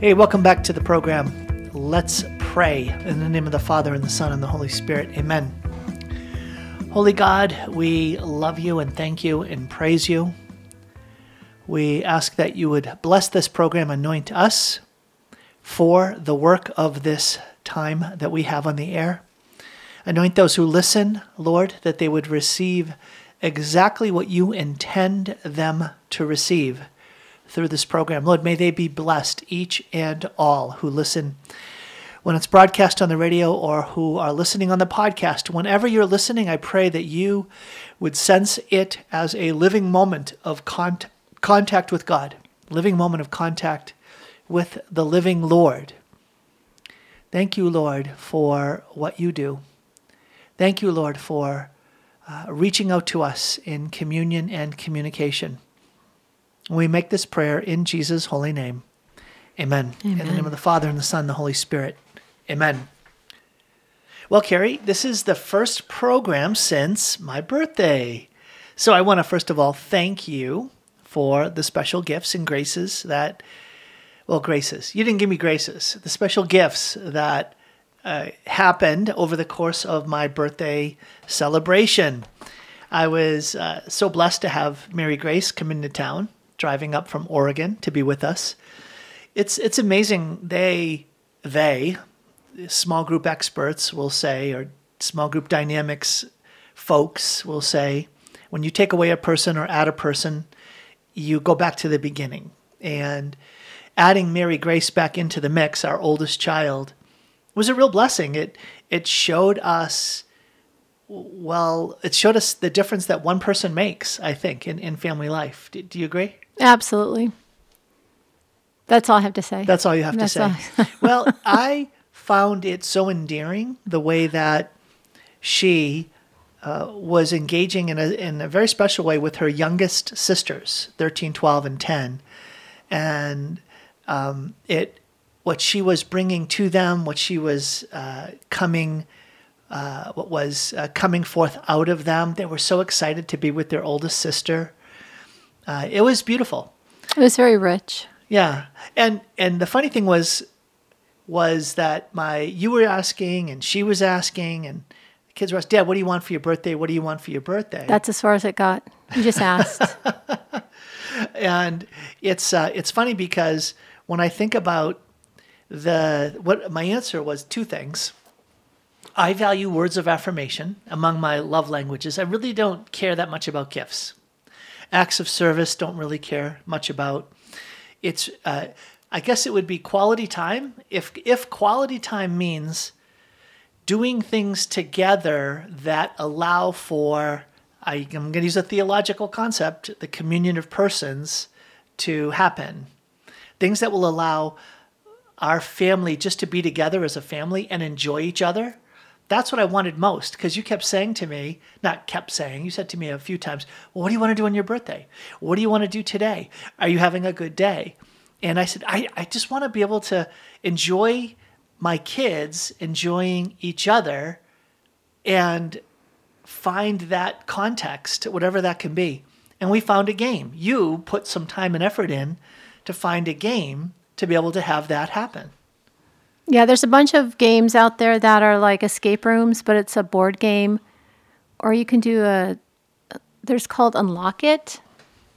Hey, welcome back to the program. Let's pray in the name of the Father, and the Son, and the Holy Spirit. Amen. Holy God, we love you and thank you and praise you. We ask that you would bless this program, anoint us for the work of this time that we have on the air. Anoint those who listen, Lord, that they would receive exactly what you intend them to receive through this program. Lord, may they be blessed, each and all who listen when it's broadcast on the radio or who are listening on the podcast. Whenever you're listening, I pray that you would sense it as a living moment of con- contact with God, living moment of contact with the living Lord. Thank you, Lord, for what you do. Thank you, Lord, for uh, reaching out to us in communion and communication. We make this prayer in Jesus' holy name. Amen. Amen. In the name of the Father, and the Son, and the Holy Spirit. Amen. Well, Carrie, this is the first program since my birthday. So I want to first of all thank you for the special gifts and graces that, well, graces. You didn't give me graces. The special gifts that uh, happened over the course of my birthday celebration. I was uh, so blessed to have Mary Grace come into town, driving up from Oregon to be with us. It's it's amazing. They they small group experts will say, or small group dynamics folks will say, when you take away a person or add a person, you go back to the beginning. And adding Mary Grace back into the mix, our oldest child, was a real blessing. It it showed us well, it showed us the difference that one person makes, I think, in, in family life. Do, do you agree? Absolutely. That's all I have to say. That's all you have That's to say. well, I found it so endearing the way that she uh, was engaging in a, in a very special way with her youngest sisters, 13, 12, and 10. And um, it, what she was bringing to them, what she was uh, coming, uh, what was uh, coming forth out of them, they were so excited to be with their oldest sister. Uh, it was beautiful. It was very rich. Yeah, and and the funny thing was, was that my you were asking and she was asking and the kids were asking, Dad, what do you want for your birthday? What do you want for your birthday? That's as far as it got. You just asked. and it's uh, it's funny because when I think about the what my answer was two things. I value words of affirmation among my love languages. I really don't care that much about gifts. Acts of service don't really care much about. It's uh, I guess it would be quality time. If if quality time means doing things together that allow for I, am going to use a theological concept, the communion of persons to happen. Things that will allow our family just to be together as a family and enjoy each other. That's what I wanted most because you kept saying to me, not kept saying, you said to me a few times, well, what do you want to do on your birthday? What do you want to do today? Are you having a good day? And I said, I, I just want to be able to enjoy my kids enjoying each other and find that context, whatever that can be. And we found a game. You put some time and effort in to find a game to be able to have that happen. Yeah, there's a bunch of games out there that are like escape rooms, but it's a board game. Or you can do a, there's called Unlock It.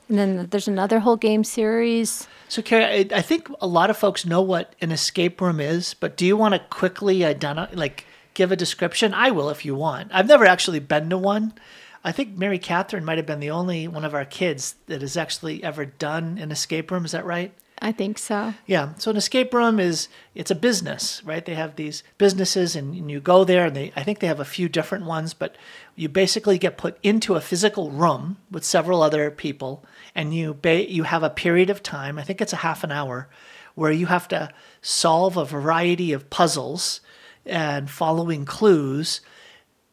And then there's another whole game series. So, Carrie, I, I think a lot of folks know what an escape room is, but do you want to quickly identify, like, give a description? I will if you want. I've never actually been to one. I think Mary Catherine might have been the only one of our kids that has actually ever done an escape room. Is that right? I think so. Yeah. So an escape room is it's a business, right? They have these businesses, and, and, you go there, and they I think they have a few different ones, but you basically get put into a physical room with several other people, and you ba- you have a period of time. I think it's a half an hour, where you have to solve a variety of puzzles and following clues,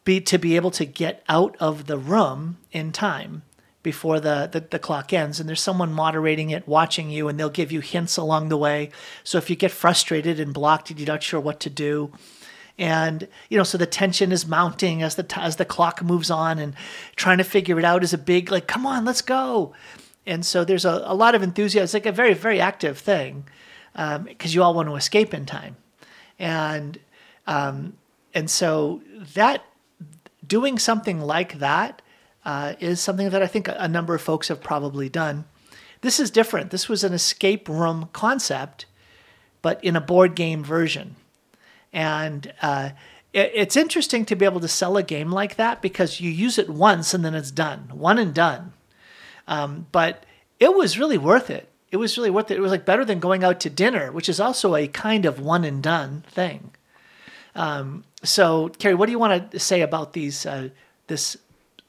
be to be able to get out of the room in time before the, the, the, clock ends and there's someone moderating it watching you and they'll give you hints along the way. So if you get frustrated and blocked and you're not sure what to do. And you know so the tension is mounting as the as the clock moves on and trying to figure it out is a big like come on let's go. And so there's a, a lot of enthusiasm. It's like a very very active thing because you all want to escape in time, and um, and so that doing something like that uh, is something that I think a number of folks have probably done. This is different. This was an escape room concept, but in a board game version, and uh, it, it's interesting to be able to sell a game like that because you use it once and then it's done, one and done. Um, but it was really worth it. It was really worth it. It was like better than going out to dinner, which is also a kind of one and done thing. Um, so, Carrie, what do you want to say about these uh, this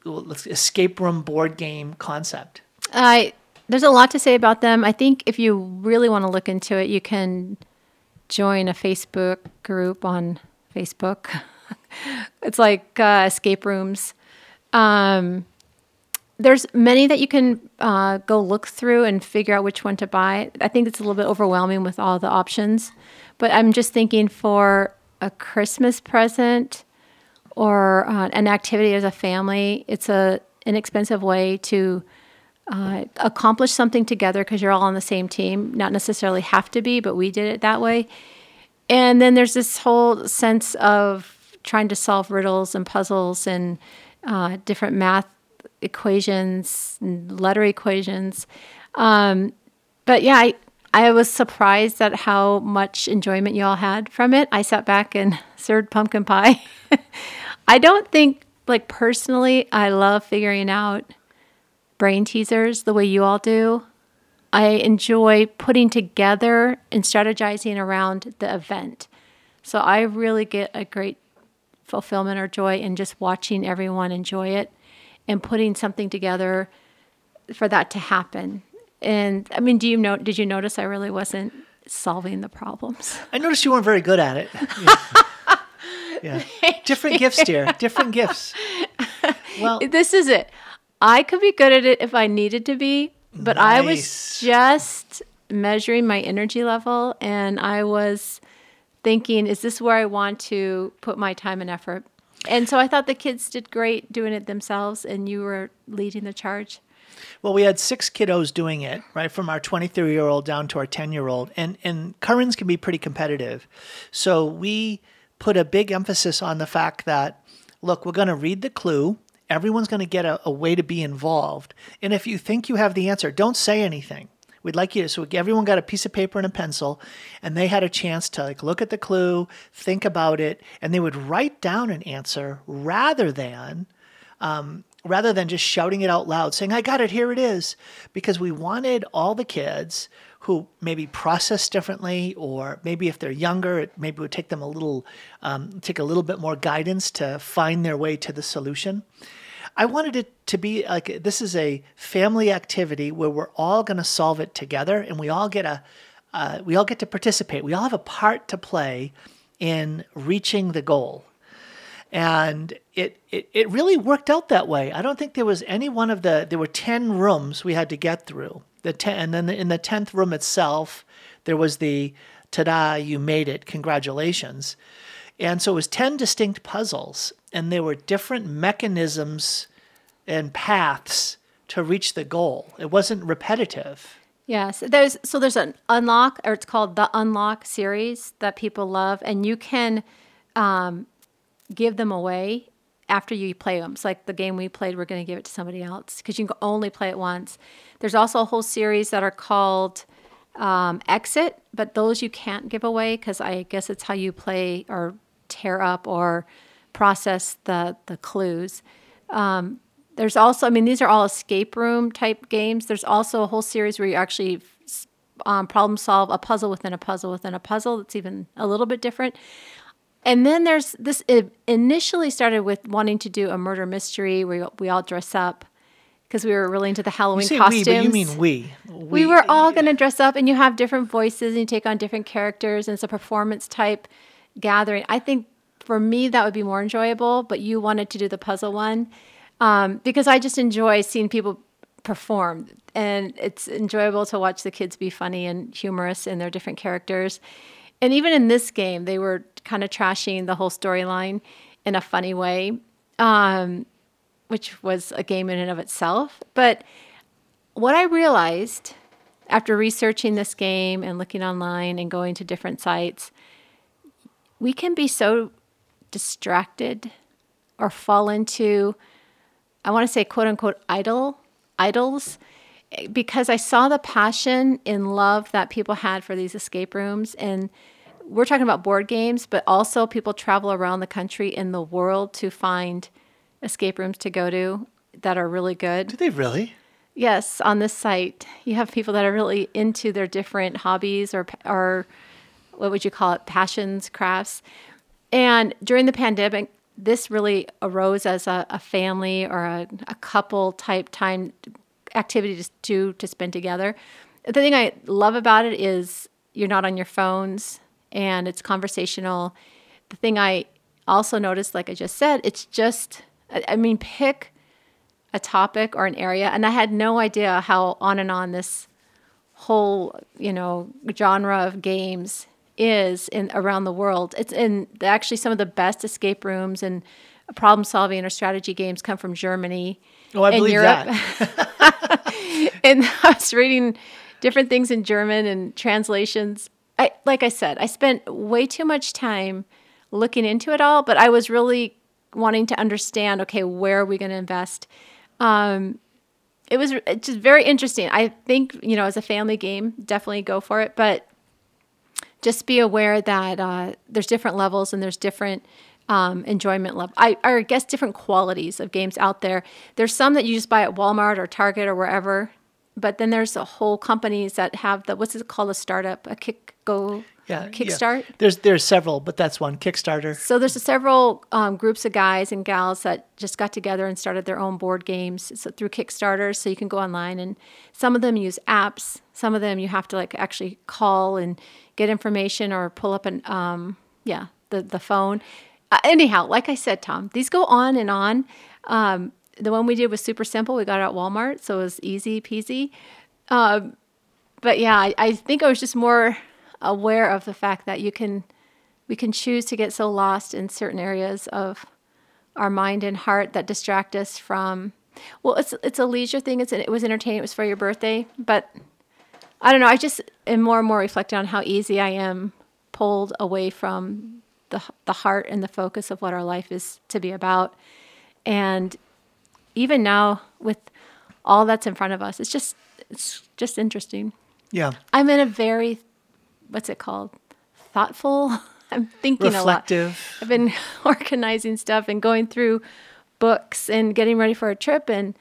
escape room board game concept? I there's a lot to say about them. I think if you really want to look into it, you can join a Facebook group on Facebook. it's like uh, escape rooms. Um, there's many that you can uh, go look through and figure out which one to buy. I think it's a little bit overwhelming with all the options, but I'm just thinking for a Christmas present or uh, an activity as a family, it's a inexpensive way to uh, accomplish something together because you're all on the same team. Not necessarily have to be, but we did it that way. And then there's this whole sense of trying to solve riddles and puzzles and uh, different math equations, letter equations. Um, but yeah, I, I was surprised at how much enjoyment you all had from it. I sat back and served pumpkin pie. I don't think, like, personally, I love figuring out brain teasers the way you all do. I enjoy putting together and strategizing around the event. So I really get a great fulfillment or joy in just watching everyone enjoy it and putting something together for that to happen. And I mean, do you know? Did you notice I really wasn't solving the problems? I noticed you weren't very good at it. Yeah. Different gifts, dear. Different gifts. Well, this is it. I could be good at it if I needed to be, but nice. I was just measuring my energy level and I was thinking, is this where I want to put my time and effort? And so I thought the kids did great doing it themselves, and you were leading the charge. Well, we had six kiddos doing it, right, from our 23 year old down to our 10 year old. And, and Currans can be pretty competitive. So we put a big emphasis on the fact that, look, we're going to read the clue. Everyone's going to get a, a way to be involved. And if you think you have the answer, don't say anything. We'd like you to, so everyone got a piece of paper and a pencil, and they had a chance to like look at the clue, think about it, and they would write down an answer rather than, um, rather than just shouting it out loud, saying, "I got it, here it is," because we wanted all the kids who maybe process differently, or maybe if they're younger, it maybe would take them a little, um, take a little bit more guidance to find their way to the solution. I wanted it to be like this is a family activity where we're all going to solve it together, and we all get a uh, we all get to participate. We all have a part to play in reaching the goal. And it, it, it really worked out that way. I don't think there was any one of the, there were 10 rooms we had to get through. The ten, and then in the 10th room itself, there was the ta da, you made it, congratulations. And so it was 10 distinct puzzles, and there were different mechanisms and paths to reach the goal. It wasn't repetitive. Yes, there's so there's an unlock, or it's called the unlock series that people love, and you can um, give them away after you play them. It's like the game we played, we're going to give it to somebody else because you can only play it once. There's also a whole series that are called um, Exit, but those you can't give away because I guess it's how you play or tear up or process the the clues. Um, there's also, I mean, these are all escape room type games. There's also a whole series where you actually um, problem solve a puzzle within a puzzle within a puzzle. That's even a little bit different. And then there's this. It initially started with wanting to do a murder mystery where we all dress up because we were really into the Halloween you costumes. We, but you mean we. we? We were all going to dress up, and you have different voices, and you take on different characters, and it's a performance type gathering. I think for me that would be more enjoyable, but you wanted to do the puzzle one um, because I just enjoy seeing people perform, and it's enjoyable to watch the kids be funny and humorous in their different characters. And even in this game, they were kind of trashing the whole storyline in a funny way, um, which was a game in and of itself. But what I realized after researching this game and looking online and going to different sites, we can be so distracted or fall into, I want to say, quote unquote, idle idols because I saw the passion and love that people had for these escape rooms. And we're talking about board games, but also people travel around the country in the world to find escape rooms to go to that are really good. Do they really? Yes, on this site, you have people that are really into their different hobbies or or what would you call it, passions, crafts. And during the pandemic, this really arose as a, a family or a, a couple type time activity to to spend together. The thing I love about it is you're not on your phones and it's conversational. The thing I also noticed, like I just said, it's just I mean, pick a topic or an area, and I had no idea how on and on this whole you know genre of games is in around the world. It's in actually some of the best escape rooms and problem solving or strategy games come from Germany. Oh, I believe Europe. that. and I was reading different things in German and translations. I like I said, I spent way too much time looking into it all, but I was really wanting to understand. Okay, where are we going to invest? Um, it was just very interesting. I think you know, as a family game, definitely go for it, but just be aware that uh, there's different levels and there's different um, enjoyment level. I, I guess different qualities of games out there. There's some that you just buy at Walmart or Target or wherever, but then there's a whole companies that have the what's it called a startup a kick go yeah kickstart. Yeah. There's there's several, but that's one Kickstarter. So there's several um, groups of guys and gals that just got together and started their own board games so, through Kickstarter. So you can go online and some of them use apps. Some of them you have to like actually call and get information or pull up an um, yeah the the phone. Uh, anyhow, like I said, Tom, these go on and on. Um, the one we did was super simple. We got it at Walmart, so it was easy peasy. Um, but yeah, I, I think I was just more aware of the fact that you can we can choose to get so lost in certain areas of our mind and heart that distract us from well it's it's a leisure thing it's it was entertaining it was for your birthday but i don't know i just am more and more reflecting on how easy i am pulled away from the the heart and the focus of what our life is to be about and even now with all that's in front of us it's just it's just interesting yeah i'm in a very what's it called? Thoughtful. I'm thinking Reflective. a lot. Reflective. I've been organizing stuff and going through books and getting ready for a trip and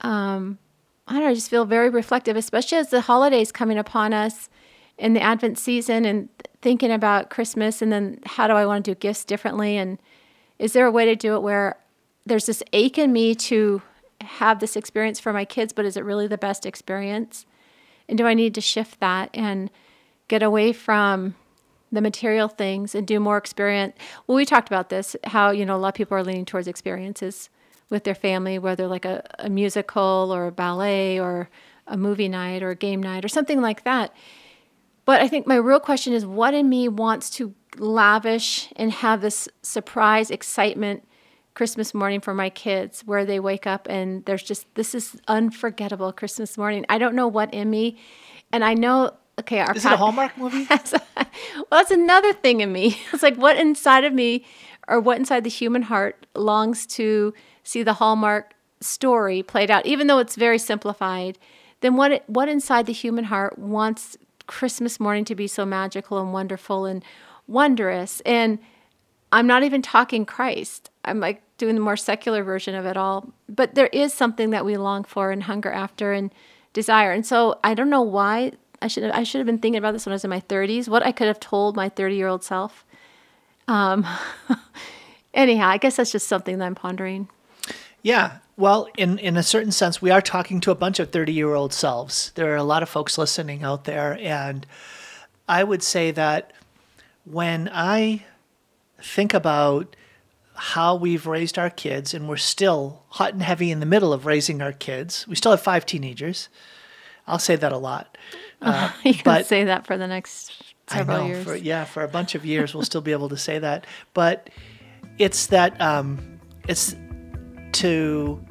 um, I don't know, I just feel very reflective, especially as the holidays coming upon us in the Advent season and thinking about Christmas and then how do I want to do gifts differently and is there a way to do it where there's this ache in me to have this experience for my kids, but is it really the best experience? And do I need to shift that and get away from the material things and do more experience. Well, we talked about this, how, you know, a lot of people are leaning towards experiences with their family, whether like a, a musical or a ballet or a movie night or a game night or something like that. But I think my real question is what in me wants to lavish and have this surprise excitement Christmas morning for my kids where they wake up and there's just this is unforgettable Christmas morning. I don't know what in me and I know okay, our is it a Hallmark movie? well, that's another thing in me. It's like what inside of me, or what inside the human heart longs to see the Hallmark story played out, even though it's very simplified. Then what? What inside the human heart wants Christmas morning to be so magical and wonderful and wondrous? And I'm not even talking Christ. I'm like doing the more secular version of it all. But there is something that we long for and hunger after and desire. And so I don't know why I should have, I should have been thinking about this when I was in my 30s. What I could have told my 30 year old self. Um, anyhow, I guess that's just something that I'm pondering. Yeah. Well, in, in a certain sense, we are talking to a bunch of 30 year old selves. There are a lot of folks listening out there. And I would say that when I think about how we've raised our kids, and we're still hot and heavy in the middle of raising our kids, we still have five teenagers. I'll say that a lot. Uh, you can but, say that for the next several I know, years. For, yeah, for a bunch of years, we'll still be able to say that. But it's that um, it's to.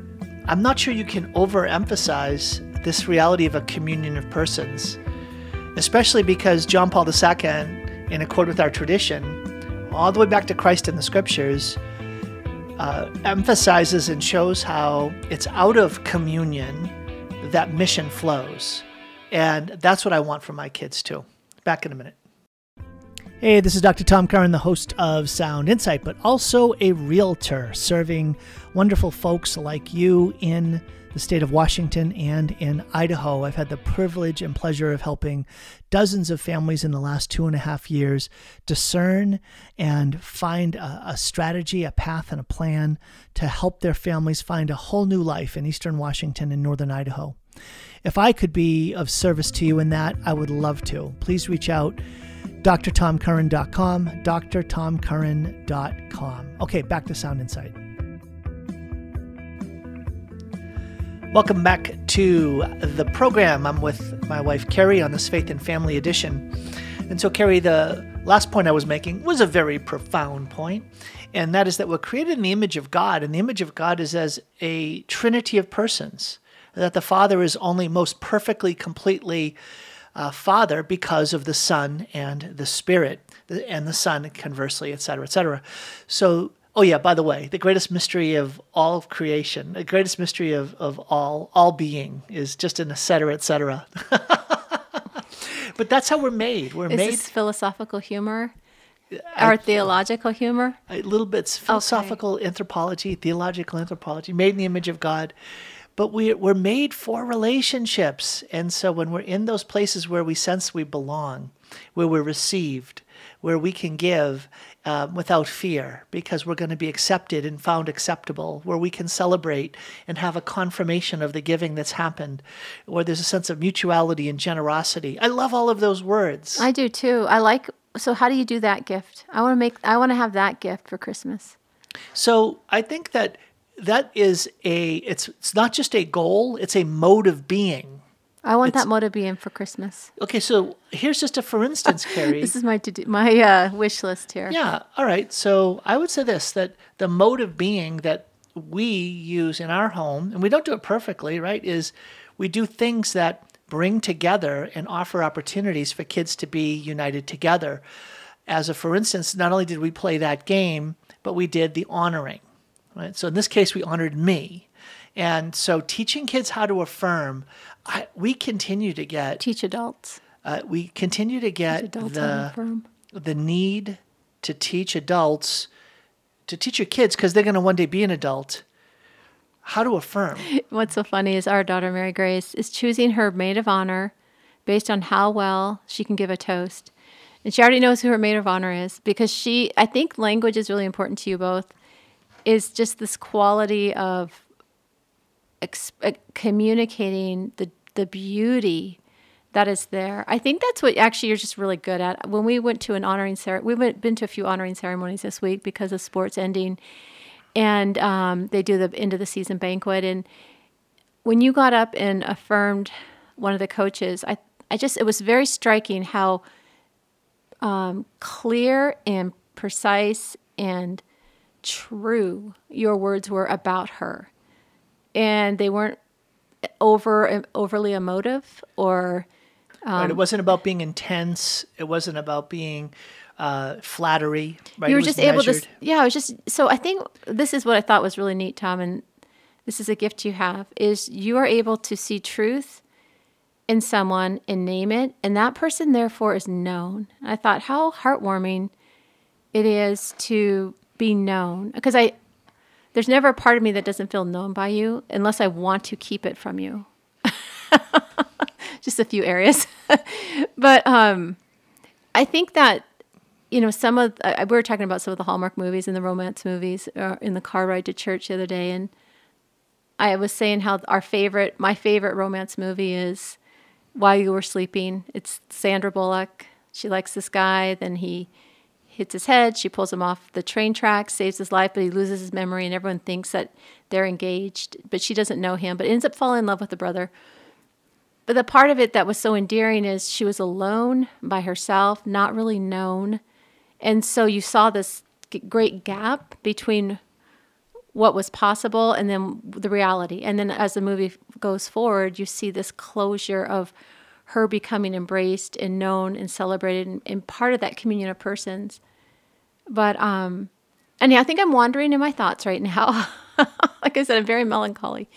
I'm not sure you can overemphasize this reality of a communion of persons, especially because John Paul II, in accord with our tradition, all the way back to Christ in the scriptures, uh, emphasizes and shows how it's out of communion that mission flows. And that's what I want for my kids too. Back in a minute. Hey, this is Dr. Tom Curran, the host of Sound Insight, but also a realtor serving wonderful folks like you in the state of Washington and in Idaho. I've had the privilege and pleasure of helping dozens of families in the last two and a half years discern and find a, a, strategy, a path, and a plan to help their families find a whole new life in eastern Washington and northern Idaho. If I could be of service to you in that, I would love to. Please reach out. drtomcurran.com, drtomcurran.com. Okay, back to Sound Insight. Welcome back to the program. I'm with my wife Carrie on this Faith and Family edition. And so, Carrie, the last point I was making was a very profound point, and that is that we're created in the image of God, and the image of God is as a trinity of persons. That the Father is only most perfectly, completely uh, Father because of the Son and the Spirit, and the Son, conversely, etc., etc. So Oh yeah, by the way, the greatest mystery of all of creation, the greatest mystery of, of all all being is just an et cetera, et cetera. but that's how we're made. We're is made this philosophical humor? or theological humor? A little bit philosophical okay. anthropology, theological anthropology, made in the image of God. But we, we're made for relationships. And so when we're in those places where we sense we belong, where we're received, where we can give um, without fear because we're going to be accepted and found acceptable, where we can celebrate and have a confirmation of the giving that's happened, where there's a sense of mutuality and generosity. I love all of those words. I do too. I like. So, how do you do that gift? I want to make. I want to have that gift for Christmas. So, I think that that is a. It's it's not just a goal. It's a mode of being I want it's, that mode to be in for Christmas. Okay, so here's just a for instance, Carrie. this is my to do, my uh, wish list here. Yeah. All right. So I would say this: that the mode of being that we use in our home, and we don't do it perfectly, right? Is we do things that bring together and offer opportunities for kids to be united together. As a for instance, not only did we play that game, but we did the honoring. Right. So in this case, we honored me. And so teaching kids how to affirm I, we continue to get teach adults. Uh, we continue to get the the need to teach adults to teach your kids because they're going to one day be an adult how to affirm. What's so funny is our daughter Mary Grace is choosing her maid of honor based on how well she can give a toast. And she already knows who her maid of honor is because she I think language is really important to you both is just this quality of ex- uh, communicating the the beauty that is there. I think that's what actually you're just really good at. When we went to an honoring ceremony, we went been to a few honoring ceremonies this week because of sports ending, and um, they do the end of the season banquet. And when you got up and affirmed one of the coaches, I I just it was very striking how um, clear and precise and true your words were about her. And they weren't over overly emotive or um, right, it wasn't about being intense. It wasn't about being uh, flattery right? You were just measured. able to yeah i was just so i think this is what i thought was really neat tom and this is a gift you have is you are able to see truth in someone and name it and that person therefore is known. I thought how heartwarming it is to be known because i there's never a part of me that doesn't feel known by you unless I want to keep it from you. Just a few areas. but um, I think that, you know, some of, we were talking about some of the Hallmark movies and the romance movies uh, in the car ride to church the other day. And I was saying how our favorite, my favorite romance movie is While You Were Sleeping. It's Sandra Bullock. She likes this guy, then he hits his head. She pulls him off the train tracks, saves his life, but he loses his memory, and everyone thinks that they're engaged, but she doesn't know him, but ends up falling in love with the brother. But the part of it that was so endearing is she was alone by herself, not really known. And so you saw this great gap between what was possible and then the reality. And then as the movie goes forward, you see this closure of her becoming embraced and known and celebrated and, and part of that communion of persons. But um and yeah, I think I'm wandering in my thoughts right now. like I said, I'm very melancholy.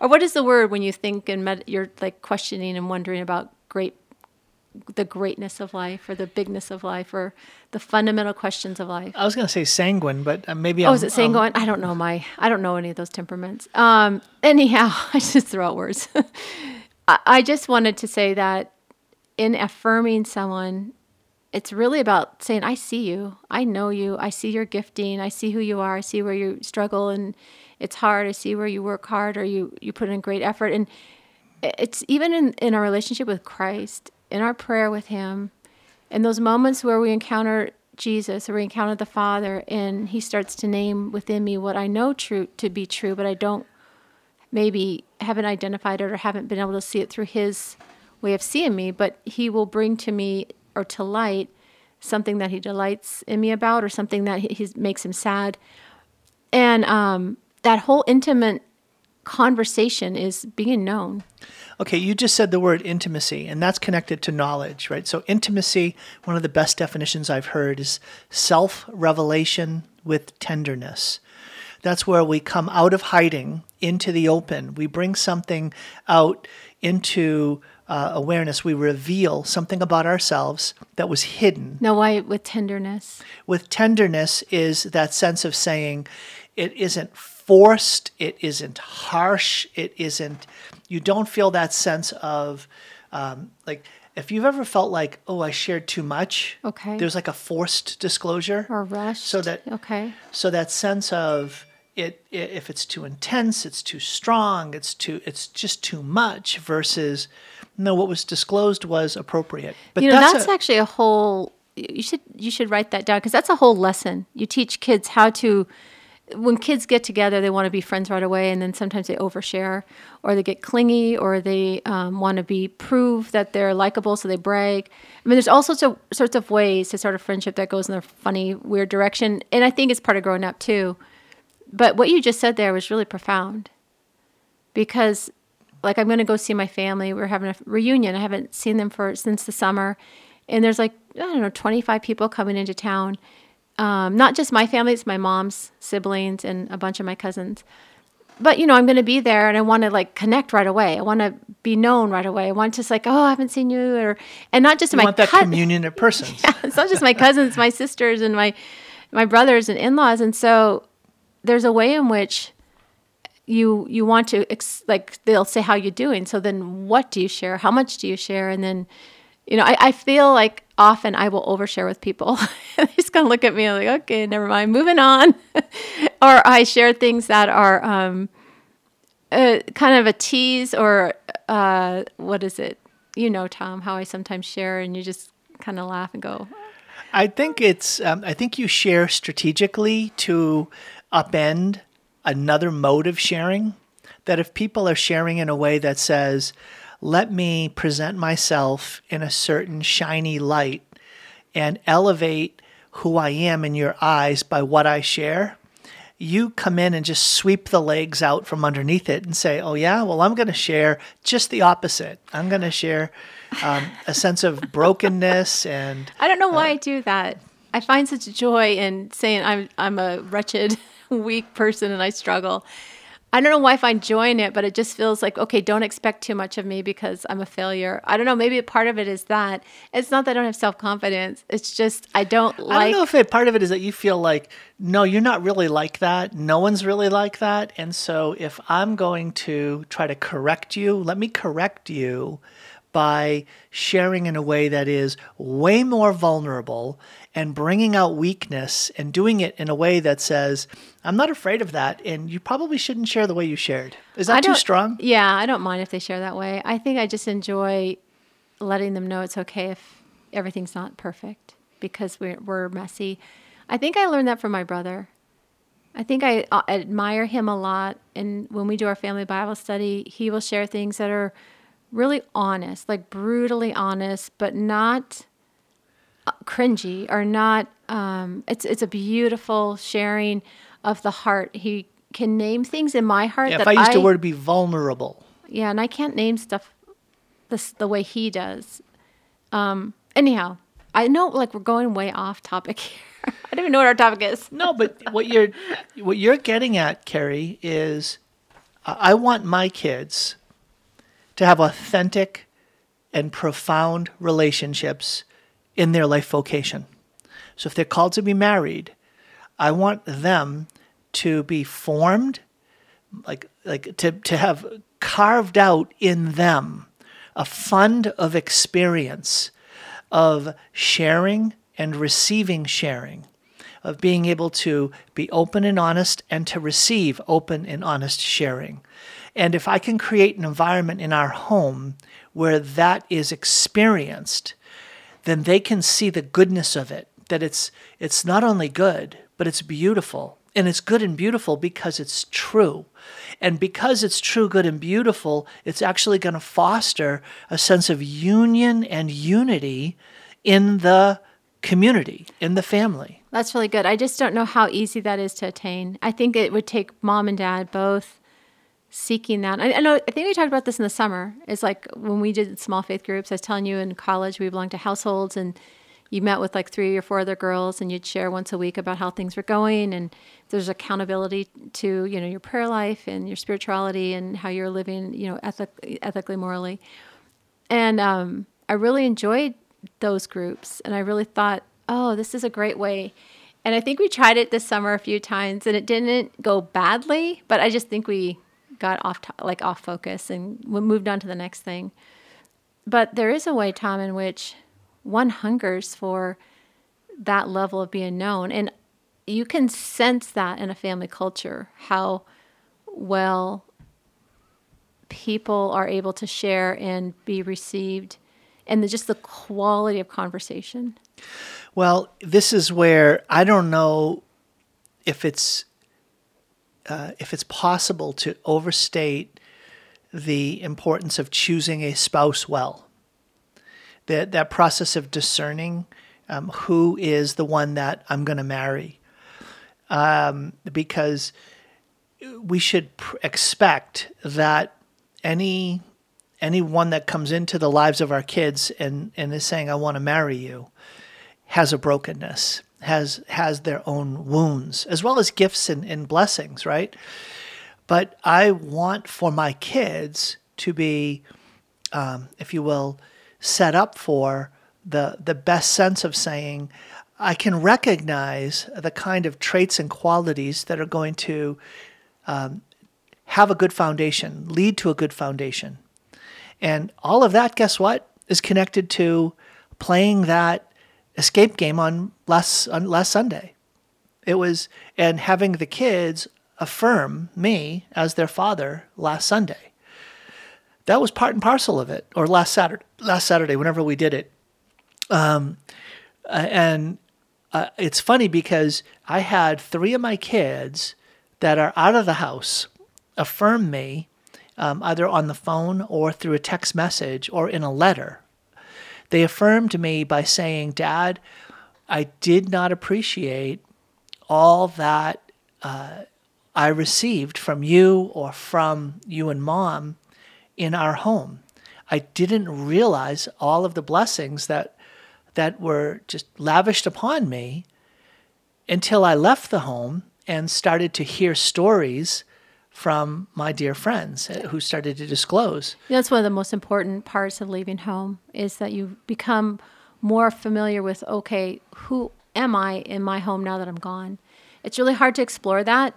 Or what is the word when you think and med- you're like questioning and wondering about great the greatness of life or the bigness of life or the fundamental questions of life. I was going to say sanguine, but uh, maybe. Oh, I'm, is it sanguine? I don't know my. I don't know any of those temperaments. Um. Anyhow, I just throw out words. I, just wanted to say that in affirming someone, it's really about saying, "I see you. I know you. I see your gifting. I see who you are. I see where you struggle and it's hard. I see where you work hard or you you put in great effort." And it's even in in our relationship with Christ in our prayer with Him, in those moments where we encounter Jesus or we encounter the Father, and He starts to name within me what I know true to be true, but I don't maybe haven't identified it or haven't been able to see it through His way of seeing me, but He will bring to me or to light something that He delights in me about or something that he, he makes Him sad. And um, that whole intimate conversation is being known. Okay, you just said the word intimacy, and that's connected to knowledge, right? So, intimacy, one of the best definitions I've heard is self revelation with tenderness. That's where we come out of hiding into the open. We bring something out into uh, awareness. We reveal something about ourselves that was hidden. Now, why with tenderness? With tenderness is that sense of saying, it isn't forced, it isn't harsh, it isn't, you don't feel that sense of, um, like, if you've ever felt like, oh, I shared too much, Okay. there's like a forced disclosure. Or rush, So that, Okay. so that sense of it, i if it's too intense, it's too strong, it's too, it's just too much versus, no, what was disclosed was appropriate. But you know that's, a- actually a whole you should you should write that down because that's a whole lesson. You teach kids how to when kids get together they want to be friends right away and then sometimes they overshare or they get clingy or they um, want to be prove that they're likable so they brag. I mean there's all sorts of sorts of ways to start a friendship that goes in a funny weird direction and i think it's part of growing up too but what you just said there was really profound because like I'm going to go see my family. We're having a reunion. I haven't seen them for since the summer, and there's like I don't know 25 people coming into town. Um, not just my family; it's my mom's siblings and a bunch of my cousins. But you know, I'm going to be there, and I want to like connect right away. I want to be known right away. I want to just like, oh, I haven't seen you, or and not just you my want that cou- communion of persons. yeah, it's not just my cousins, my sisters, and my my brothers and in-laws. And so there's a way in which you you want to ex- like they'll say how you're doing. So then what do you share? How much do you share? And then you know I, I feel like often I will overshare with people. just gonna look at me like okay, never mind, moving on. or I share things that are um, uh, kind of a tease or uh, what is it? You know, Tom, how I sometimes share and you just kind of laugh and go, I think it's. Um, I think you share strategically to upend another mode of sharing. That if people are sharing in a way that says, "Let me present myself in a certain shiny light and elevate who I am in your eyes by what I share," you come in and just sweep the legs out from underneath it and say, "Oh yeah, well I'm going to share just the opposite. I'm going to share um, a sense of brokenness and." I don't know why I do that. I find such joy in saying I'm I'm a wretched, weak person and I struggle. I don't know why I find joy in it, but it just feels like okay, don't expect too much of me because I'm a failure. I don't know. Maybe a part of it is that it's not that I don't have self confidence. It's just I don't I like. don't know if it, part of it is that you feel like, no, you're not really like that. No one's really like that. And so if I'm going to try to correct you, let me correct you by sharing in a way that is way more vulnerable and bringing out weakness and doing it in a way that says, I'm not afraid of that. And you probably shouldn't share the way you shared. Is that too strong? Yeah, I don't mind if they share that way. I think I just enjoy letting them know it's okay if everything's not perfect because we're we're messy. I think I learned that from my brother. I think I uh, admire him a lot, and when we do our family Bible study, he will share things that are really honest, like brutally honest, but not cringy or not. Um, it's it's a beautiful sharing of the heart. He can name things in my heart Yeah, that if I used I the word be vulnerable, yeah, and I can't name stuff this the way he does. Um, anyhow, I know like we're going way off topic here. I don't even know what our topic is. No, but what you're what you're getting at, Carrie, is I I want my kids to have authentic and profound relationships in their life vocation. So if they're called to be married, I want them to be formed like like to to have carved out in them a fund of experience of sharing and receiving sharing of being able to be open and honest and to receive open and honest sharing. And if I can create an environment in our home where that is experienced, then they can see the goodness of it, that it's it's not only good, but it's beautiful. And it's good and beautiful because it's true. And because it's true, good, and beautiful, it's actually going to foster a sense of union and unity in the community, in the family. That's really good. I just don't know how easy that is to attain. I think it would take mom and dad both seeking that. I, I know. I think we talked about this in the summer. It's like when we did small faith groups. I was telling you in college we belonged to households, and you met with like three or four other girls, and you'd share once a week about how things were going, and there's accountability to you know your prayer life and your spirituality and how you're living, you know, ethic, ethically, morally. And um, I really enjoyed those groups, and I really thought, oh, this is a great way. And I think we tried it this summer a few times, and it didn't go badly, but I just think we got off to- like off focus and moved on to the next thing. But there is a way, Tom, in which one hungers for that level of being known, and you can sense that in a family culture how well people are able to share and be received, and the, just the quality of conversation. Well, this is where I don't know if it's uh, if it's possible to overstate the importance of choosing a spouse well. That that process of discerning um, who is the one that I'm going to marry, um, because we should pr- expect that any anyone that comes into the lives of our kids and, and is saying I want to marry you has a brokenness, has has their own wounds, as well as gifts and, and blessings, right? But I want for my kids to be, um, if you will, set up for the the best sense of saying, I can recognize the kind of traits and qualities that are going to um, have a good foundation, lead to a good foundation. And all of that, guess what, is connected to playing that escape game on last last Sunday. It was and having the kids affirm me as their father last Sunday. That was part and parcel of it, or last Saturday, last Saturday, whenever we did it. Um, and uh, it's funny because I had three of my kids that are out of the house affirm me um, either on the phone or through a text message or in a letter. They affirmed me by saying, Dad, I did not appreciate all that uh, I received from you or from you and mom in our home. I didn't realize all of the blessings that that were just lavished upon me until I left the home and started to hear stories from my dear friends uh, who started to disclose. That's one of the most important parts of leaving home is that you become more familiar with okay, who am I in my home now that I'm gone? It's really hard to explore that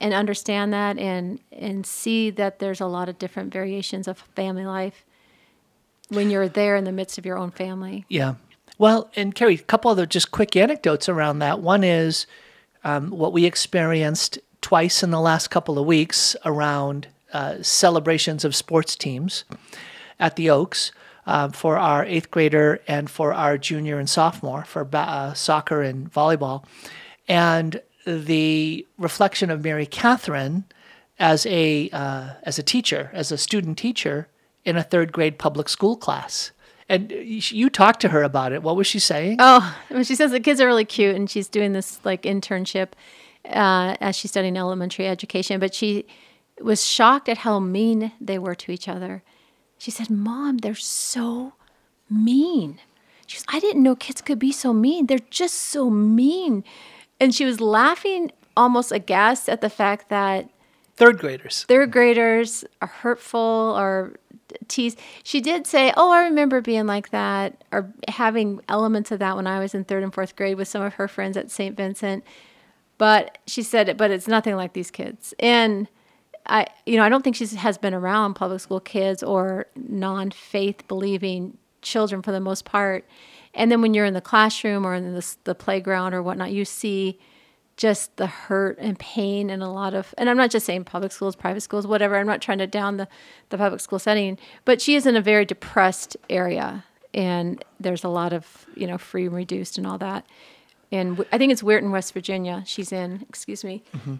and understand that and and see that there's a lot of different variations of family life when you're there in the midst of your own family. Yeah. Well, and Carrie, a couple other just quick anecdotes around that. One is um, what we experienced twice in the last couple of weeks around uh, celebrations of sports teams at the Oaks uh, for our eighth grader and for our junior and sophomore for ba- uh, soccer and volleyball. And the reflection of Mary Catherine as a uh, as a teacher, as a student teacher in a third grade public school class. And you talked to her about it. What was she saying? Oh, she says the kids are really cute, and she's doing this like internship uh, as she's studying elementary education. But she was shocked at how mean they were to each other. She said, Mom, they're so mean. She goes, I didn't know kids could be so mean. They're just so mean. And she was laughing almost aghast at the fact that Third graders. third graders are hurtful or tease. She did say, "Oh, I remember being like that or having elements of that when I was in third and fourth grade with some of her friends at St. Vincent." But she said, "But it's nothing like these kids." And I, you know, I don't think she has been around public school kids or non-faith believing children for the most part. And then when you're in the classroom or in the, the playground or whatnot, you see just the hurt and pain and a lot of and I'm not just saying public schools, private schools, whatever. I'm not trying to down the, the public school setting, but she is in a very depressed area and there's a lot of, you know, free and reduced and all that. And I think it's Weirton, West Virginia. She's in, excuse me. Mm-hmm.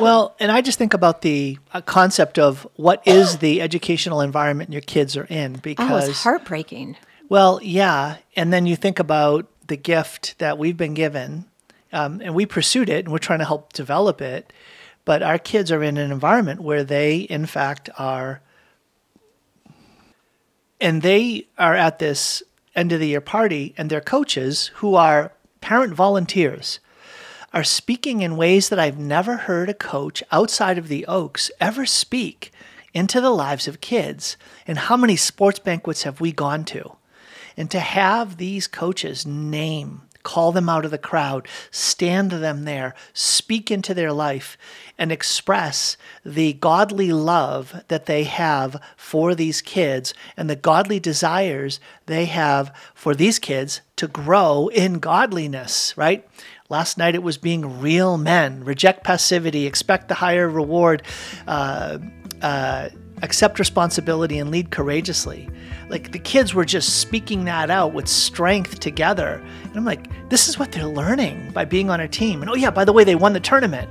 Well, and I just think about the uh, concept of what is the educational environment your kids are in Oh, because it's heartbreaking. Well, yeah, and then you think about the gift that we've been given, um, and we pursued it, and we're trying to help develop it. But our kids are in an environment where they, in fact, are, and they are at this end of the year party, and their coaches, who are parent volunteers, are speaking in ways that I've never heard a coach outside of the Oaks ever speak into the lives of kids. And how many sports banquets have we gone to? And to have these coaches name, call them out of the crowd, stand them there, speak into their life, and express the godly love that they have for these kids and the godly desires they have for these kids to grow in godliness, right? Last night it was being real men, reject passivity, expect the higher reward, uh, uh, accept responsibility, and lead courageously. Like the kids were just speaking that out with strength together. And I'm like, this is what they're learning by being on a team. And oh, yeah, by the way, they won the tournament.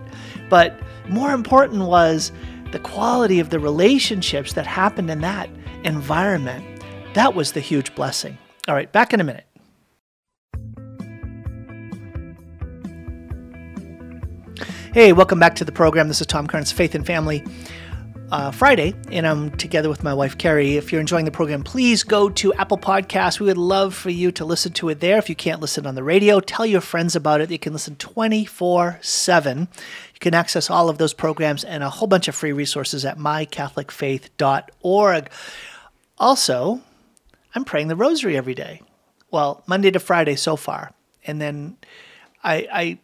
But more important was the quality of the relationships that happened in that environment. That was the huge blessing. All right, back in a minute. Hey, welcome back to the program. This is Tom Curran, Faith and Family uh, Friday, and I'm together with my wife Carrie. If you're enjoying the program, please go to Apple Podcasts. We would love for you to listen to it there. If you can't listen on the radio, tell your friends about it. You can listen 24 7. You can access all of those programs and a whole bunch of free resources at mycatholicfaith.org. Also, I'm praying the rosary every day. Well, Monday to Friday so far. And then I, I,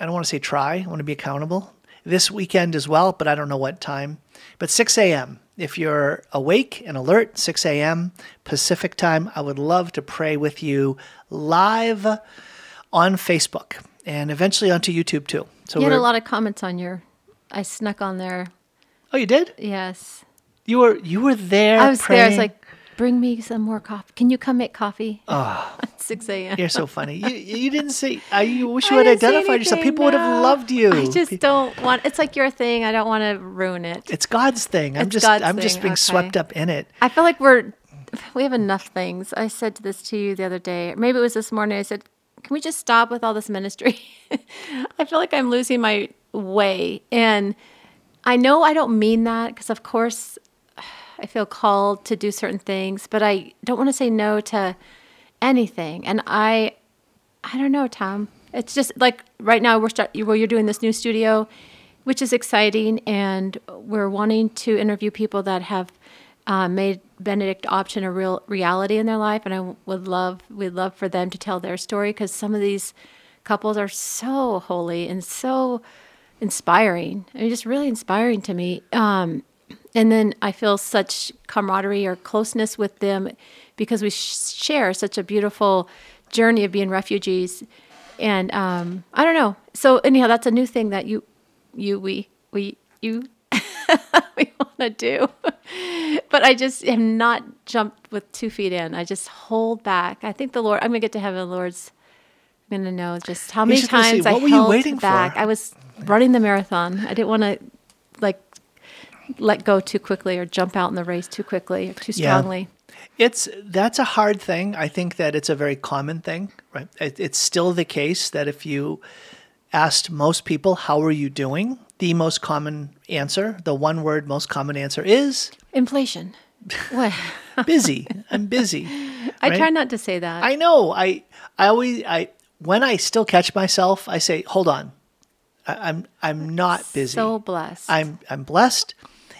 I don't want to say try, I want to be accountable. This weekend as well, but I don't know what time. But 6 a.m. If you're awake and alert, 6 a.m. Pacific time, I would love to pray with you live on Facebook and eventually onto YouTube too. So You had a lot of comments on your. I snuck on there. Oh, you did? Yes, You were you were there. I was there. I was like, "Bring me some more coffee. Can you come make coffee?" Ah. At six a.m. You're so funny. You, you didn't say. I you wish I you had identified yourself. People would have loved you. I just don't want. It's like your thing. I don't want to ruin it. It's God's thing. I'm It's just God's I'm just being okay. swept up in it. I feel like we're we have enough things. I said this to you the other day. Maybe it was this morning. I said, "Can we just stop with all this ministry?" I feel like I'm losing my way, and I know I don't mean that because, of course, I feel called to do certain things, but I don't want to say no to anything. And I, I don't know, Tom. It's just like right now we're start. Well, you're doing this new studio, which is exciting, and we're wanting to interview people that have uh, made Benedict option a real reality in their life, and I would love we'd love for them to tell their story because some of these couples are so holy and so inspiring. I mean, just really inspiring to me. Um, and then I feel such camaraderie or closeness with them because we sh- share such a beautiful journey of being refugees. And um, I don't know. So anyhow, that's a new thing that you, you, we, we, you, we want to do. but I just have not jumped with two feet in. I just hold back. I think the Lord. I'm gonna get to heaven. The Lord's I'm going to know just how many gonna times I what were you held waiting back. for? I was running the marathon. I didn't want to let go too quickly or jump out in the race too quickly or too Yeah. strongly. It's that's a hard thing. I think that it's a very common thing, right? It, it's still the case that if you asked most people, How are you doing? The most common answer, the one word most common answer is Inflation. What? busy. I'm busy. I try not to say that. I know. I I always I when I still catch myself, I say, "Hold on, I, I'm I'm not busy. So blessed. I'm I'm blessed,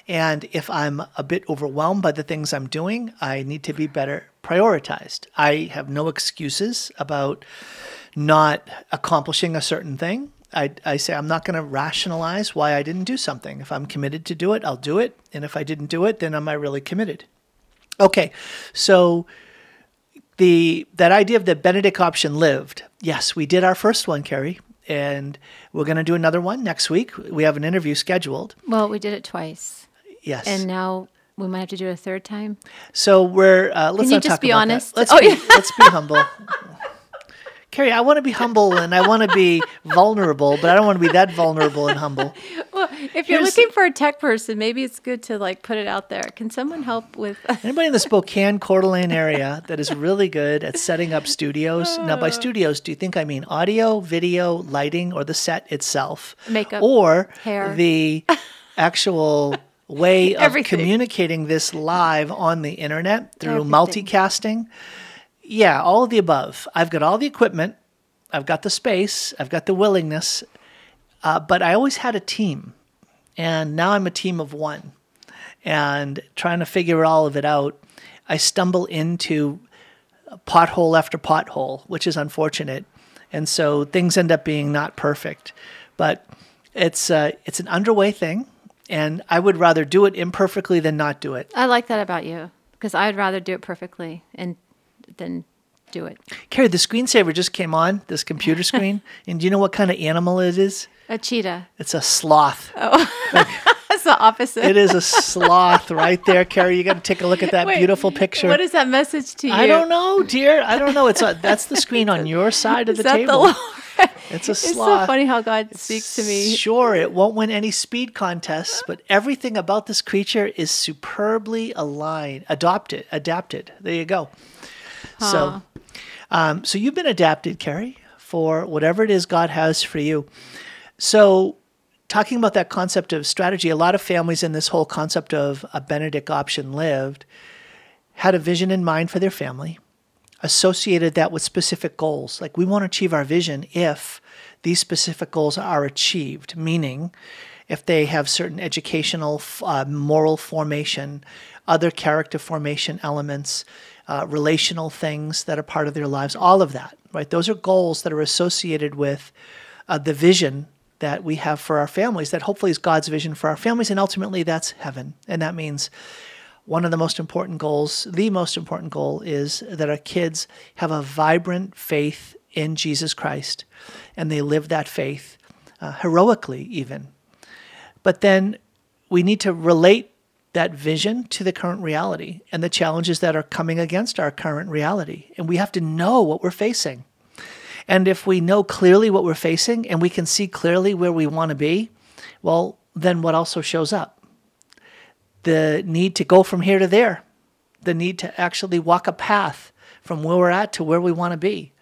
and if I'm a bit overwhelmed by the things I'm doing, I need to be better prioritized. I have no excuses about not accomplishing a certain thing. I, I say I'm not going to rationalize why I didn't do something. If I'm committed to do it, I'll do it. And if I didn't do it, then am I really committed? Okay, so the that idea of the Benedict option lived. Yes, we did our first one, Carrie, and we're going to do another one next week. We have an interview scheduled. well, we did it twice, Yes, and now we might have to do it a third time. so we're uh, let's you not just talk be about honest? That. Let's Oh, be, yeah. let's be humble. Carrie, I want to be humble and I want to be vulnerable, but I don't want to be that vulnerable and humble. Well, if you're Here's- looking for a tech person, maybe it's good to like put it out there. Can someone help with? Anybody in the Spokane Coeur d'Alene area that is really good at setting up studios? Now, by studios, do you think I mean audio, video, lighting, or the set itself? Makeup, or hair. the actual way of Everything. communicating this live on the internet through Everything. multicasting? Yeah, all of the above. I've got all the equipment, I've got the space, I've got the willingness, uh, but I always had a team. And now I'm a team of one. And trying to figure all of it out, I stumble into pothole after pothole, which is unfortunate. And so things end up being not perfect. But it's, uh, it's an underway thing. And I would rather do it imperfectly than not do it. I like that about you because I'd rather do it perfectly and than do it. Carrie, the screensaver just came on, this computer screen. and do you know what kind of animal it is? A cheetah. It's a sloth. Oh. That's the opposite. It is a sloth right there, Carrie. You got to take a look at that Wait, beautiful picture. What is that message to you? I don't know, dear. I don't know. It's a, that's the screen on your side of Is the that table. the it's a sloth. It's so funny how God speaks to me. Sure, it won't win any speed contests, but everything about this creature is superbly aligned, adopted, adapted. There you go. So, um, so you've been adapted, Carrie, for whatever it is God has for you. So, talking about that concept of strategy, a lot of families in this whole concept of a Benedict option lived had a vision in mind for their family, associated that with specific goals. Like, we want to achieve our vision if these specific goals are achieved, meaning if they have certain educational, uh, moral formation, other character formation elements, uh, relational things that are part of their lives, all of that, right? Those are goals that are associated with uh, the vision that we have for our families, that hopefully is God's vision for our families, and ultimately that's heaven. And that means one of the most important goals, the most important goal, is that our kids have a vibrant faith in Jesus Christ and they live that faith uh, heroically, even. But then we need to relate that vision to the current reality and the challenges that are coming against our current reality. And we have to know what we're facing. And if we know clearly what we're facing and we can see clearly where we want to be, well, then what also shows up? The need to go from here to there, the need to actually walk a path from where we're at to where we want to be.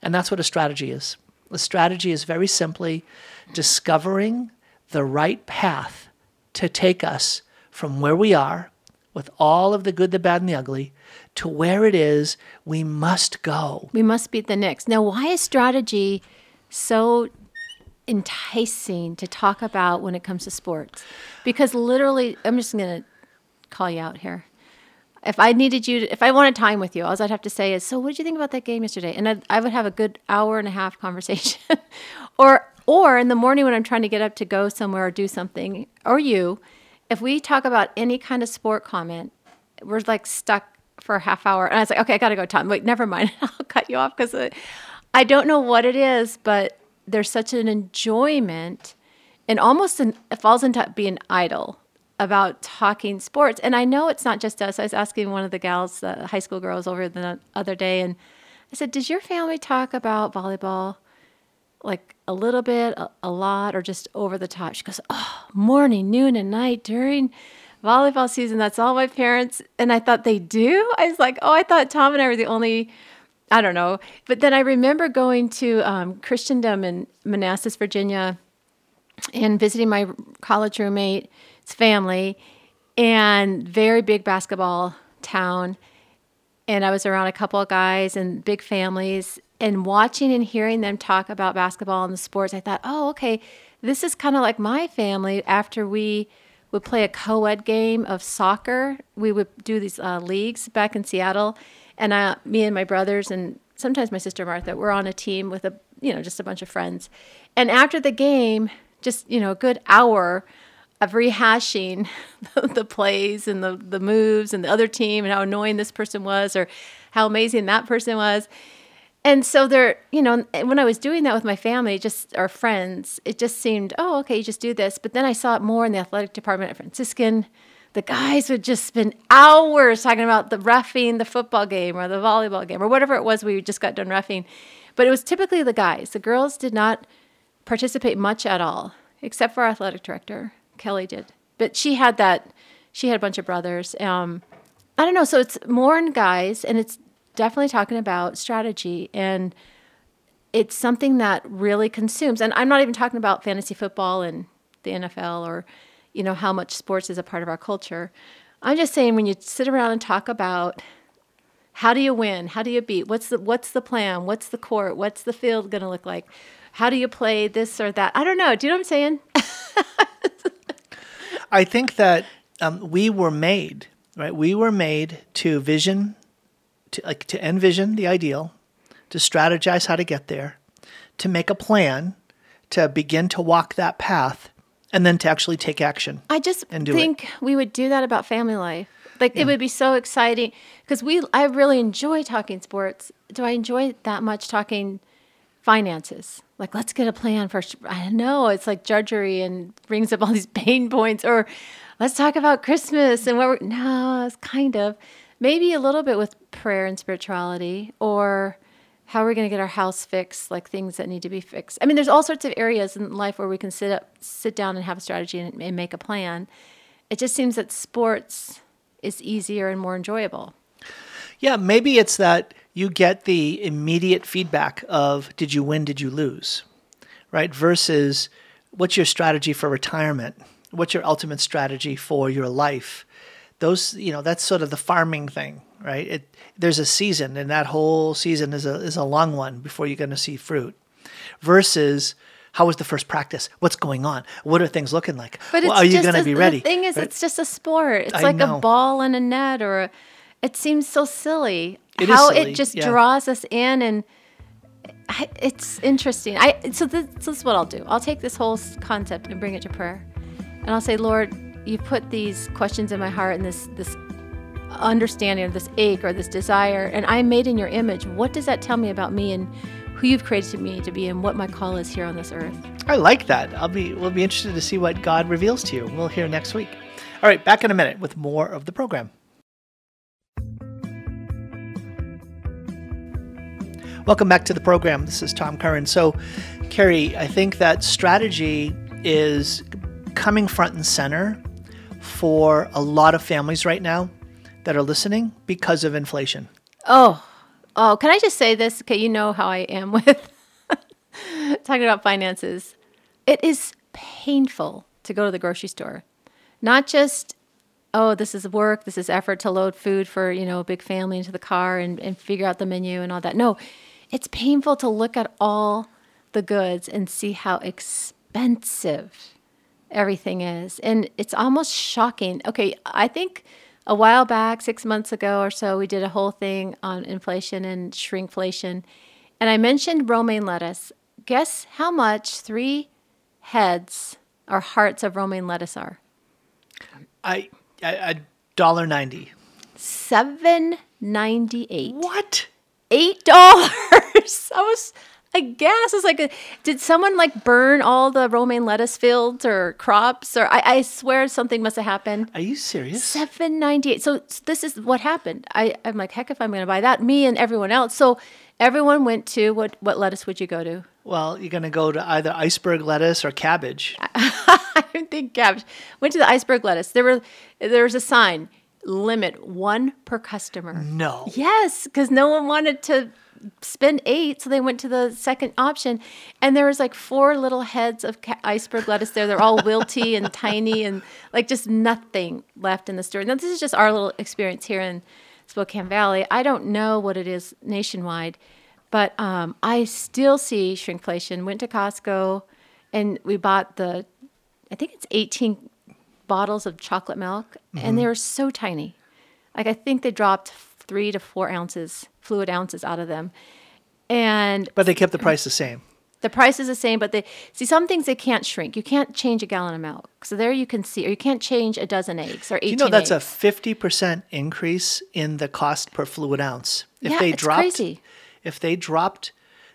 And that's what a strategy is. A strategy is very simply discovering the right path to take us from where we are with all of the good, the bad, and the ugly to where it is we must go. We must beat the Knicks. Now, why is strategy so enticing to talk about when it comes to sports? Because literally, I'm just going to call you out here. If I needed you, to, if I wanted time with you, all I'd have to say is, "So, what did you think about that game yesterday?" And I, I would have a good hour and a half conversation, or or in the morning when I'm trying to get up to go somewhere or do something, or you, if we talk about any kind of sport comment, we're like stuck for a half hour. And I was like, okay, I got to go, Tom. Wait, never mind. I'll cut you off because I don't know what it is, but there's such an enjoyment and almost an, it falls into being idle about talking sports. And I know it's not just us. I was asking one of the gals, the high school girls over the other day, and I said, does your family talk about volleyball? like a little bit, a, a, lot, or just over the top. She goes, Oh, morning, noon, and night during volleyball season. That's all my parents. And I thought they do. I was like, Oh, I thought Tom and I were the only I don't know. But then I remember going to um, Christendom in Manassas, Virginia, and visiting my college roommate's family, and very big basketball town. And I was around a couple of guys and big families, and watching and hearing them talk about basketball and the sports. I thought, oh, okay, this is kind of like my family after we would play a co-ed game of soccer. We would do these uh, leagues back in Seattle, and I, me and my brothers and sometimes my sister Martha were on a team with a you know just a bunch of friends. And after the game, just you know a good hour of rehashing the plays and the the moves and the other team and how annoying this person was or how amazing that person was. And so there, you know, when I was doing that with my family, just our friends, it just seemed, oh, okay, you just do this. But then I saw it more in the athletic department at Franciscan. The guys would just spend hours talking about the roughing the football game or the volleyball game or whatever it was we just got done roughing. But it was typically the guys. The girls did not participate much at all, except for our athletic director. Kelly did. But she had that, she had a bunch of brothers. Um, I don't know. So it's more in guys, and it's definitely talking about strategy and it's something that really consumes. And i'm not even talking about fantasy football and the nfl or you know how much sports is a part of our culture. I'm just saying when you sit around and talk about how do you win how do you beat what's the what's the plan what's the court what's the field going to look like how do you play this or that? I don't know. Do you know what i'm saying? I think that um, we were made right? We were made to vision to like to envision the ideal, to strategize how to get there, to make a plan, to begin to walk that path, and then to actually take action. I just think it. we would do that about family life. Like yeah. it would be so exciting because we I really enjoy talking sports. Do I enjoy that much talking finances? Like let's get a plan for I know it's like drudgery and brings up all these pain points or let's talk about Christmas and what we're no, it's kind of maybe a little bit with prayer and spirituality or how are we going to get our house fixed like things that need to be fixed. I mean there's all sorts of areas in life where we can sit up sit down and have a strategy and, and make a plan. It just seems that sports is easier and more enjoyable. Yeah maybe it's that you get the immediate feedback of did you win? Did you lose? Right? Versus what's your strategy for retirement? What's your ultimate strategy for your life those you know that's sort of the farming thing right? It there's a season and that whole season is a is a long one before you're going to see fruit versus how was the first practice? What's going on? What are things looking like? But well, are you going to be ready? the thing is right? it's just a sport. It's I like know. a ball and a net or a, it seems so silly. It how silly, it just yeah. draws us in and I, it's interesting. I so this, this is what i'll do. I'll take this whole concept and bring it to prayer. And i'll say lord you put these questions in my heart and this this understanding of this ache or this desire and i'm made in your image what does that tell me about me and who you've created me to be and what my call is here on this earth? I like that. I'll be we'll be interested to see what god reveals to you. We'll hear next week. All right back in a minute with more of the program. Welcome back to the program. This is tom curran. So carrie i think that strategy is coming front and center for a lot of families right now that are listening because of inflation. Oh, oh, can I just say this? Okay, you know how I am with talking about finances. It is painful to go to the grocery store. Not just, oh, this is work, this is effort to load food for, you know, a big family into the car and, and figure out the menu and all that. No, it's painful to look at all the goods and see how expensive everything is. And it's almost shocking. Okay, I think a while back, six months ago or so, we did a whole thing on inflation and shrinkflation. And I mentioned romaine lettuce. Guess how much three heads or hearts of romaine lettuce are? I a dollar ninety. Seven ninety eight. What? Eight dollars. I was I guess it's like, a, did someone like burn all the romaine lettuce fields or crops? Or I, I swear something must have happened. Are you serious? Seven ninety eight. So this is what happened. I I'm like, heck, if I'm going to buy that, me and everyone else. So everyone went to what? What lettuce would you go to? Well, you're going to go to either iceberg lettuce or cabbage. I don't think cabbage. Went to the iceberg lettuce. There were there was a sign limit one per customer. No. Yes, because no one wanted to spend eight, so they went to the second option, and there was like four little heads of iceberg lettuce there. They're all wilty and tiny, and like just nothing left in the store. Now this is just our little experience here in Spokane Valley. I don't know what it is nationwide, but um, I still see shrinkflation. Went to Costco, and we bought the, I think it's eighteen bottles of chocolate milk, and they were so tiny. Like I think they dropped three to four ounces fluid ounces out of them, and But they kept the price the same. the price is the same. But they see some things they can't shrink. You can't change a gallon of milk. So there you can see, or you can't change a dozen eggs or eighteen. You know that's a fifty percent increase in the cost per fluid ounce. If Yeah, they it's dropped crazy. if they dropped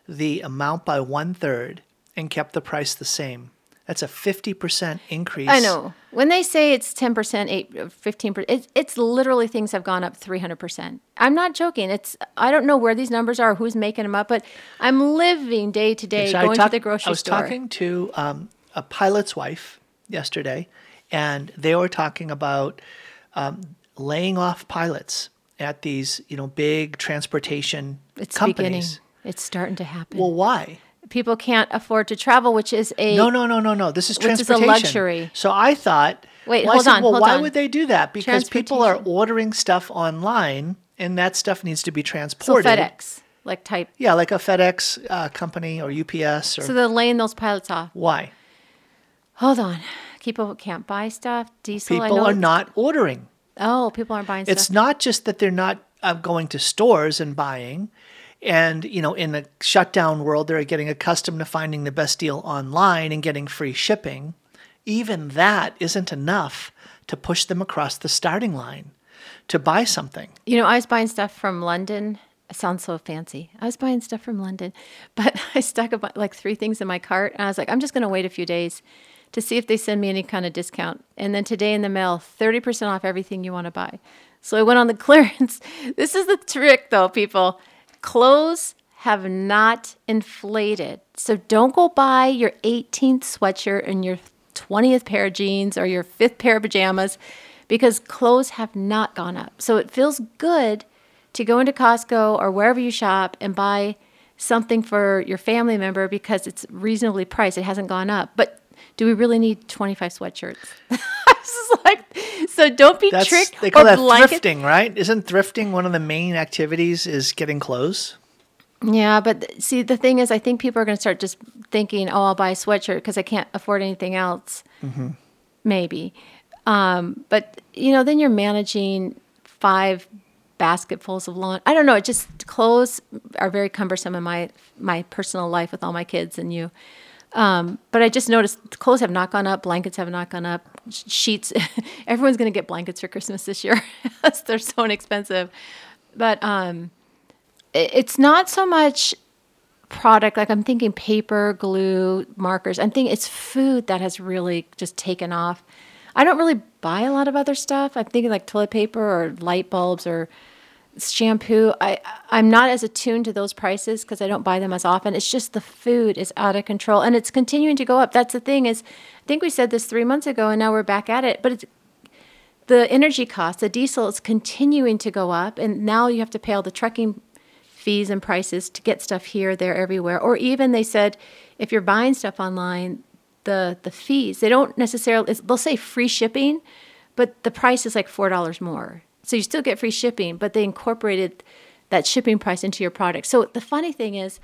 the amount by one third and kept the price the same, that's a fifty percent increase. I know. When they say it's 10%, 8, 15%, it's, it's literally things have gone up 300%. I'm not joking. It's I don't know where these numbers are, who's making them up, but I'm living day to day So going talk- to the grocery store. I was store. talking to um, a pilot's wife yesterday, and they were talking about um, laying off pilots at these, you know, big transportation it's beginning. It's starting to happen. Well, why? People can't afford to travel, which is a No, no, no, no, no. This is transportation. Which is a luxury. So I thought. Wait, well, hold said, on, Well, hold why on. would they do that? Because people are ordering stuff online, and that stuff needs to be transported. so. FedEx like type. Yeah, like a FedEx uh, company or UPS or So they're laying those pilots off. why? Hold on. People can't buy stuff. Diesel. People are not ordering. Oh, people aren't buying stuff. It's stuff. not just that they're not uh, going to stores and buying. And, you know, in a shutdown world, they're getting accustomed to finding the best deal online and getting free shipping. Even that isn't enough to push them across the starting line to buy something. You know, I was buying stuff from London. It sounds so fancy. I was buying stuff from London, but I stuck about like three things in my cart, and I was like, I'm just going to wait a few days to see if they send me any kind of discount. And then today in the mail, 30% off everything you want to buy. So I went on the clearance. This is the trick, though, people. Clothes have not inflated. So don't go buy your 18th sweatshirt and your 20th pair of jeans or your fifth pair of pajamas because clothes have not gone up. So it feels good to go into Costco or wherever you shop and buy something for your family member because it's reasonably priced. It hasn't gone up. But do we really need 25 sweatshirts? This is like, so don't be That's tricked they call or that blanket. thrifting, right? Isn't thrifting one of the main activities is getting clothes? Yeah, but th- see, the thing is, I think people are going to start just thinking, "Oh, I'll buy a sweatshirt because I can't afford anything else." Maybe, um, but you know, then you're managing five basketfuls of lawn. I don't know. It just clothes are very cumbersome in my my personal life with all my kids and you. Um, but I just noticed clothes have not gone up, blankets have not gone up, sh- sheets. Everyone's going to get blankets for Christmas this year. They're so inexpensive. But um, it- it's not so much product like i'm thinking paper glue markers i'm thinking it's food that has really just taken off i don't really buy a lot of other stuff i'm thinking like toilet paper or light bulbs or shampoo i i'm not as attuned to those prices because i don't buy them as often it's just the food is out of control and it's continuing to go up that's the thing is i think we said this three months ago and now we're back at it but it's the energy cost, the diesel is continuing to go up, and now you have to pay all the trucking fees and prices to get stuff here, there, everywhere. Or even they said if you're buying stuff online, the the fees they don't necessarily they'll say free shipping, but the price is like four dollars more. So you still get free shipping, but they incorporated that shipping price into your product. So the funny thing is,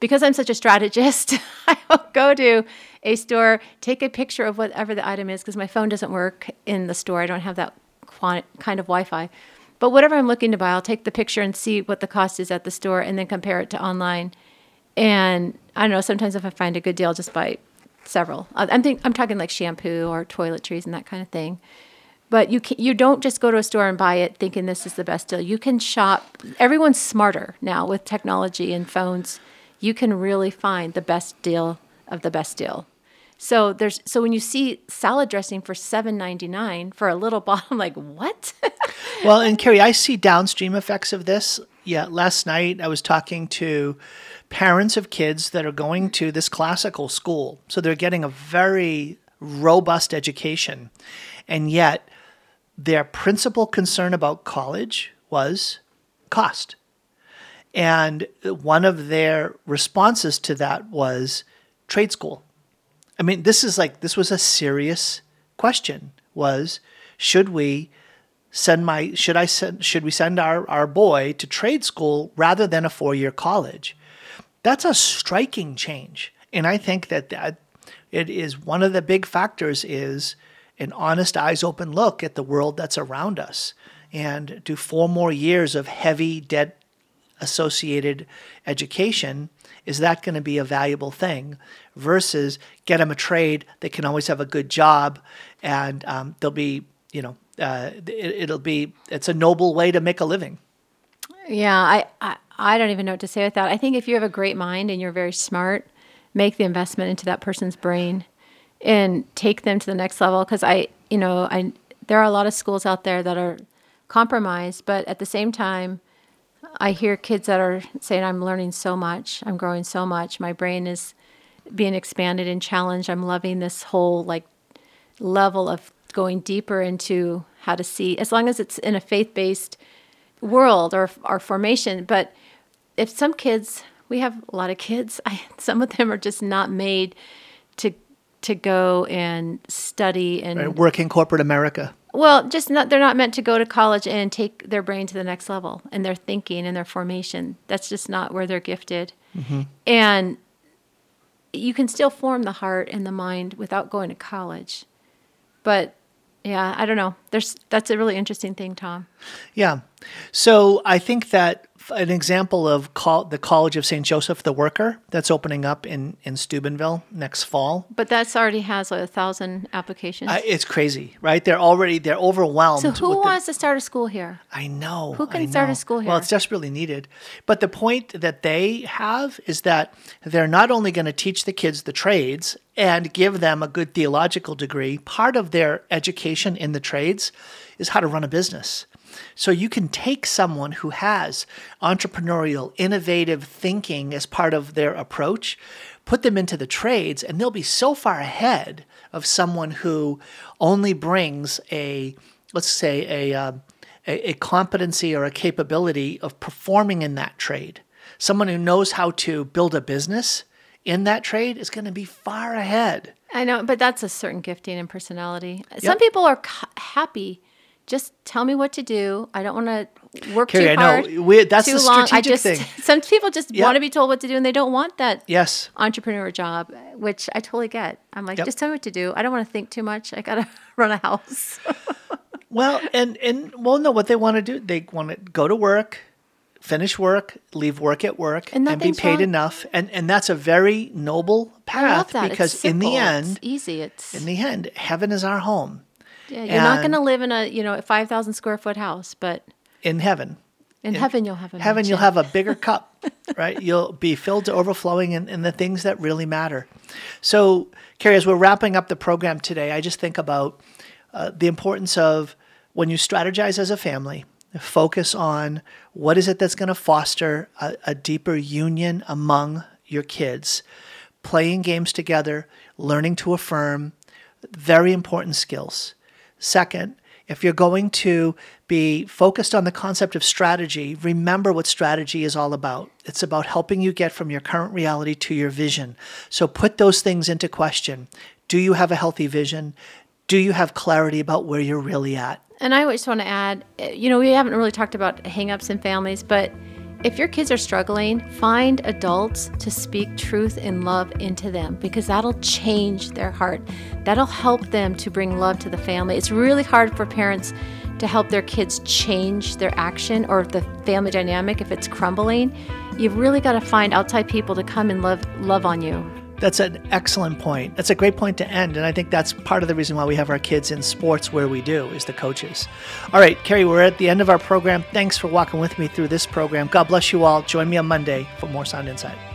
because I'm such a strategist, I will go to a store, take a picture of whatever the item is, because my phone doesn't work in the store. I don't have that quan- kind of Wi Fi. But whatever I'm looking to buy, I'll take the picture and see what the cost is at the store and then compare it to online. And I don't know, sometimes if I find a good deal, I'll just buy several. I'm, think, I'm talking like shampoo or toiletries and that kind of thing. But you can, you don't just go to a store and buy it thinking this is the best deal. You can shop. Everyone's smarter now with technology and phones. You can really find the best deal of the best deal. So there's so when you see salad dressing for seven ninety nine for a little bottle, I'm like, what? Well, and Carrie, I see downstream effects of this. Yeah, last night I was talking to parents of kids that are going to this classical school. So they're getting a very robust education. And yet, their principal concern about college was cost. And one of their responses to that was trade school. I mean, this is like this was a serious question was should we send my should I send should we send our, our boy to trade school rather than a four year college? That's a striking change. And I think that, that it is one of the big factors is an honest eyes open look at the world that's around us and do four more years of heavy debt associated education is that going to be a valuable thing versus get them a trade they can always have a good job and um, they'll be you know uh, it, will be it's a noble way to make a living. Yeah I, I i don't even know what to say with that. I think if you have a great mind and you're very smart make the investment into that person's brain and take them to the next level because i you know i there are a lot of schools out there that are compromised but at the same time I hear kids that are saying, I'm learning so much, I'm growing so much, my brain is being expanded and challenged. I'm loving this whole like level of going deeper into how to see, as long as it's in a faith based world or, or formation. But if some kids, we have a lot of kids, I, some of them are just not made to to go and study and work in corporate America. Well, just not they're not meant to go to college and take their brain to the next level and their thinking and their formation. That's just not where they're gifted. Mm-hmm. And you can still form the heart and the mind without going to college. But yeah, I don't know. There's that's a really interesting thing, Tom. Yeah. So I think that an example of call, the College of St. Joseph the Worker that's opening up in, in Steubenville next fall. But that's already has like a thousand applications. Uh, it's crazy, right? They're already they're overwhelmed. So who wants the, to start a school here? I know. Who can know. start a school here? Well, it's desperately needed. But the point that they have is that they're not only going to teach the kids the trades and give them a good theological degree. Part of their education in the trades is how to run a business so you can take someone who has entrepreneurial, innovative thinking as part of their approach, put them into the trades, and they'll be so far ahead of someone who only brings a, let's say, a, uh, a, a competency or a capability of performing in that trade. Someone who knows how to build a business in that trade is going to be far ahead. I know, but that's a certain gifting and personality. Yep. Some people are happy just tell me what to do. I don't want to work Carrie, too hard. I know. We, that's too the long. strategic I just, thing. Some people just yep. want to be told what to do, and they don't want that yes entrepreneur job, which I totally get. I'm like, yep. just tell me what to do. I don't want to think too much. I gotta run a house. well, and and well, no, what they want to do, they want to go to work, finish work, leave work at work, and, and be paid wrong. enough, and and that's a very noble path because in the end, it's easy. It's in the end, heaven is our home yeah, you're and not going to live in a you know a five thousand square foot house, but in heaven, in, in heaven you'll have a heaven you'll have a bigger cup, right? You'll be filled to overflowing in, in the things that really matter. So, Carrie, as we're wrapping up the program today, I just think about uh, the importance of when you strategize as a family, focus on what is it that's going to foster a, a deeper union among your kids, playing games together, learning to affirm, very important skills. Second, if you're going to be focused on the concept of strategy, remember what strategy is all about. It's about helping you get from your current reality to your vision. So put those things into question. Do you have a healthy vision? Do you have clarity about where you're really at? And I just want to add, eh, you know, we haven't really talked about hangups in families, but if your kids are struggling, find adults to speak truth and love into them because that'll change their heart. That'll help them to bring love to the family. It's really hard for parents to help their kids change their action or the family dynamic if it's crumbling. You've really got to find outside people to come and love love on you. That's an excellent point. That's a great point to end. And I think that's part of the reason why we have our kids in sports where we do, is the coaches. All right, Carrie, we're at the end of our program. Thanks for walking with me through this program. God bless you all. Join me on Monday for more Sound Insight.